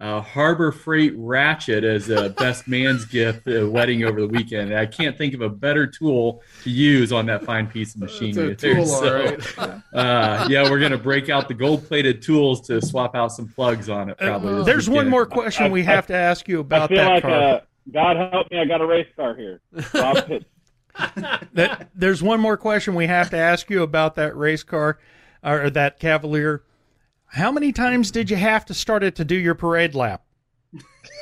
uh, Harbor Freight ratchet as a best man's gift at a wedding over the weekend. I can't think of a better tool to use on that fine piece of machinery. It's a tool, all So, right. uh, yeah, we're gonna break out the gold plated tools to swap out some plugs on it. Probably. this There's one more question we have to ask you I about feel that like car. uh, God help me, I got a race car here. That there's one more question we have to ask you about that race car or that Cavalier. How many times did you have to start it to do your parade lap?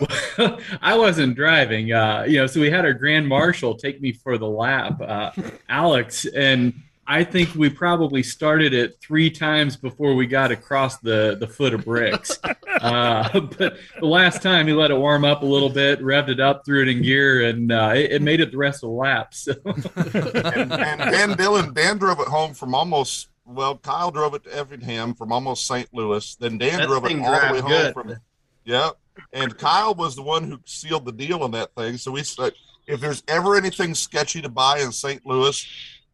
I wasn't driving, uh, you know, so we had our grand marshal take me for the lap, uh, Alex, and I think we probably started it three times before we got across the, the foot of bricks. Uh, but the last time he let it warm up a little bit, revved it up, threw it in gear, and uh, it, it made it the rest of the lap. So. and, and Dan Dillon, Dan drove it home from almost well, Kyle drove it to Effingham from almost St. Louis. Then Dan That drove it all the way home good. from yeah. And Kyle was the one who sealed the deal on that thing. So we said, if there's ever anything sketchy to buy in St. Louis,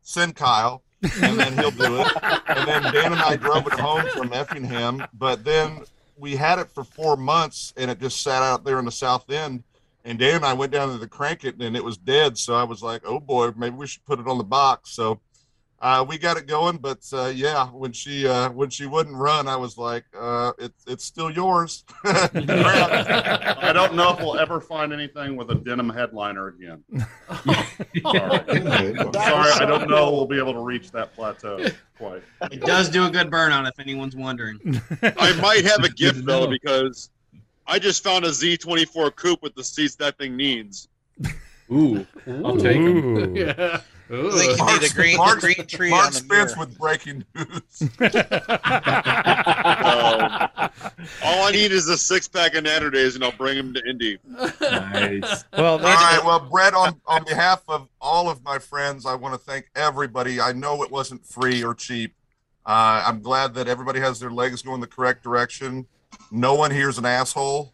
send Kyle, and then he'll do it. And then Dan and I drove it home from Effingham, but then we had it for four months, and it just sat out there in the south end. And Dan and I went down to the crank it, and it was dead. So I was like, "Oh boy, maybe we should put it on the box." So uh, we got it going, but uh, yeah, when she uh, when she wouldn't run, I was like, uh, "It's it's still yours." I don't know if we'll ever find anything with a denim headliner again. Sorry. I'm sorry, I don't know we'll be able to reach that plateau quite. It does do a good burnout if anyone's wondering. I might have a gift though because I just found a Z24 coupe with the seats that thing needs. Ooh, I'll take 'em. Ooh. Yeah. I think you need a green, Mark, green tree Mark the Spence mirror. with breaking news. Um, all I need is a six pack of Natter Days, and I'll bring them to Indy. Nice. Well, All right. Well, Brett, on, on behalf of all of my friends, I want to thank everybody. I know it wasn't free or cheap. Uh, I'm glad that everybody has their legs going the correct direction. No one here's an asshole.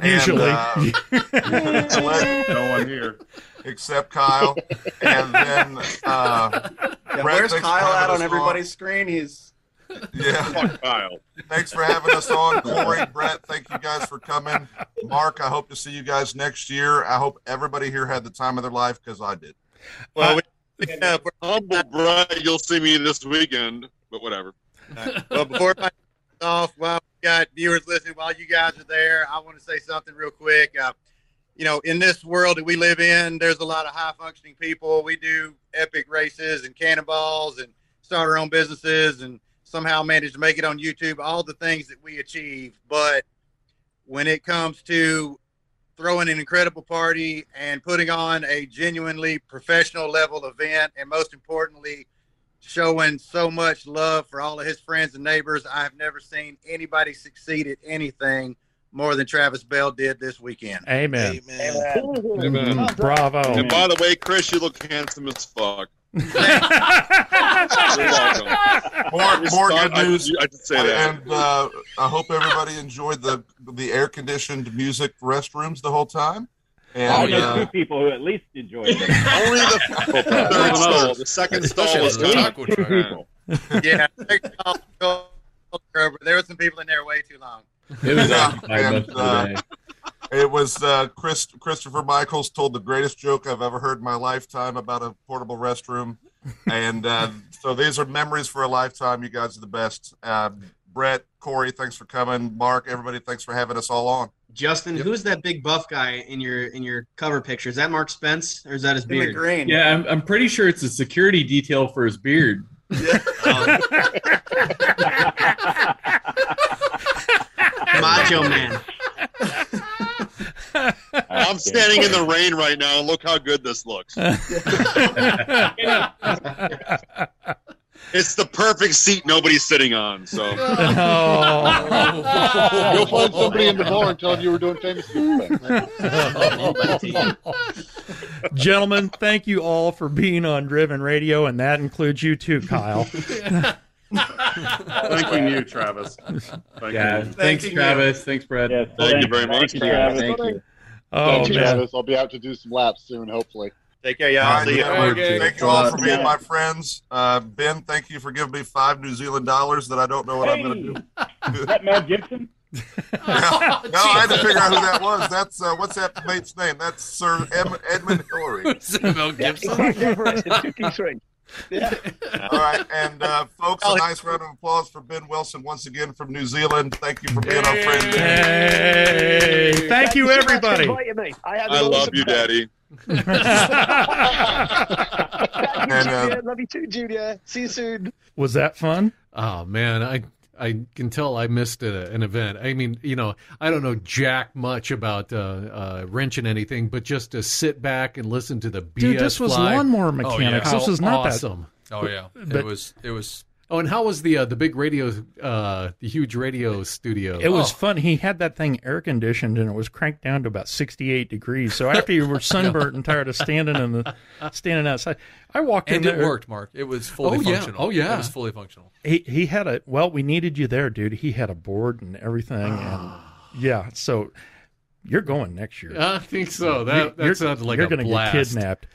And, Usually. uh, No one here. Except Kyle. And then, uh, Yeah, Brett, where's Kyle having at us on everybody's screen? He's Yeah. Kyle. Thanks for having us on, Corey, Brett. Thank you guys for coming. Mark, I hope to see you guys next year. I hope everybody here had the time of their life because I did. Well, we, yeah, we're humble, Brett, you'll see me this weekend, but whatever. well, before I off, while we got viewers listening, while you guys are there, I want to say something real quick. Uh, you know, in this world that we live in, there's a lot of high functioning people. We do epic races and cannonballs and start our own businesses and somehow manage to make it on YouTube, all the things that we achieve. But when it comes to throwing an incredible party and putting on a genuinely professional level event, and most importantly, showing so much love for all of his friends and neighbors. I've never seen anybody succeed at anything more than Travis Bell did this weekend. Amen. Amen. Mm, Bravo. And by the way, Chris, you look handsome as fuck. More, more good news. I should say that. And uh, I hope everybody enjoyed the the air conditioned music restrooms the whole time. And I uh, two people who at least enjoyed it. Only the third stall. The second stall was At least taco two truck. people. yeah, there were some people in there way too long. It was Yeah, occupied and, most of the uh. It was uh, Chris Christopher Michaels told the greatest joke I've ever heard in my lifetime about a portable restroom, and uh, so these are memories for a lifetime. You guys are the best. Uh, Brett, Corey, thanks for coming. Mark, everybody, thanks for having us all on. Justin, who's that big buff guy in your in your cover picture? Is that Mark Spence or is that his beard? Yeah, I'm, I'm pretty sure it's a security detail for his beard. Macho man. I'm standing in the rain right now, and look how good this looks. it's the perfect seat nobody's sitting on. So You'll oh. find somebody in the bar and tell them you were doing famous people things. Gentlemen, thank you all for being on Driven Radio, and that includes you too, Kyle. Thanking you, Travis. Thank Yeah, you. thanks, Travis. Thanks, Brett. Yes, Thank you very much. Thank you, Travis. Thank you. Oh, Thank you, man. Travis. I'll be out to do some laps soon, hopefully. Take care, All y'all. right, See you. gentlemen, Thank you all for being my friends. Uh, ben, thank you for giving me five New Zealand dollars that I don't know what I'm going to do. Is that Mel Gibson? no, I had to figure out who that was. That's uh, what's that mate's name? That's Sir Em- Edmund Hillary. Mel Gibson. Yeah. All right, and uh, folks, a nice round of applause for Ben Wilson once again from New Zealand. Thank you for being our friend. Hey, thank you, everybody. Invited me. I, I love you, time. Daddy. Thank And, uh, Love you too, Julia. See you soon. Was that fun? Oh man, I I can tell I missed a, an event. I mean, you know, I don't know jack much about uh, uh, wrenching anything, but just to sit back and listen to the BS Dude, this was fly. lawnmower Oh, mechanics. This was not awesome. Oh yeah, But- it was. It was. Oh, and how was the uh, the big radio, uh, the huge radio studio? It was Oh. fun. He had that thing air conditioned and it was cranked down to about 68 degrees. So after you were sunburnt and tired of standing in the standing outside, I walked in And it worked, Mark. It was fully Oh, yeah. functional. Oh, yeah. It was fully functional. He he had a well, we needed you there, dude. He had a board and everything, and yeah. So you're going next year. I think so. That that sounds like you're gonna get kidnapped.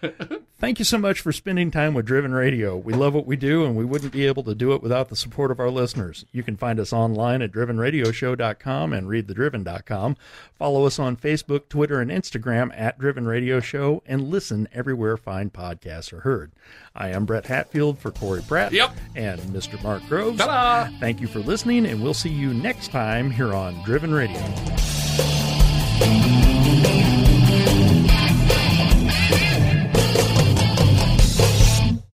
Thank you so much for spending time with Driven Radio. We love what we do, and we wouldn't be able to do it without the support of our listeners. You can find us online at drivenradioshow.com and readthedriven.com. Follow us on Facebook, Twitter, and Instagram at Driven Radio Show, and listen everywhere fine podcasts are heard. I am Brett Hatfield for Corey Pratt Yep. and Mr. Mark Groves. Ta-da! Thank you for listening, and we'll see you next time here on Driven Radio. Bye.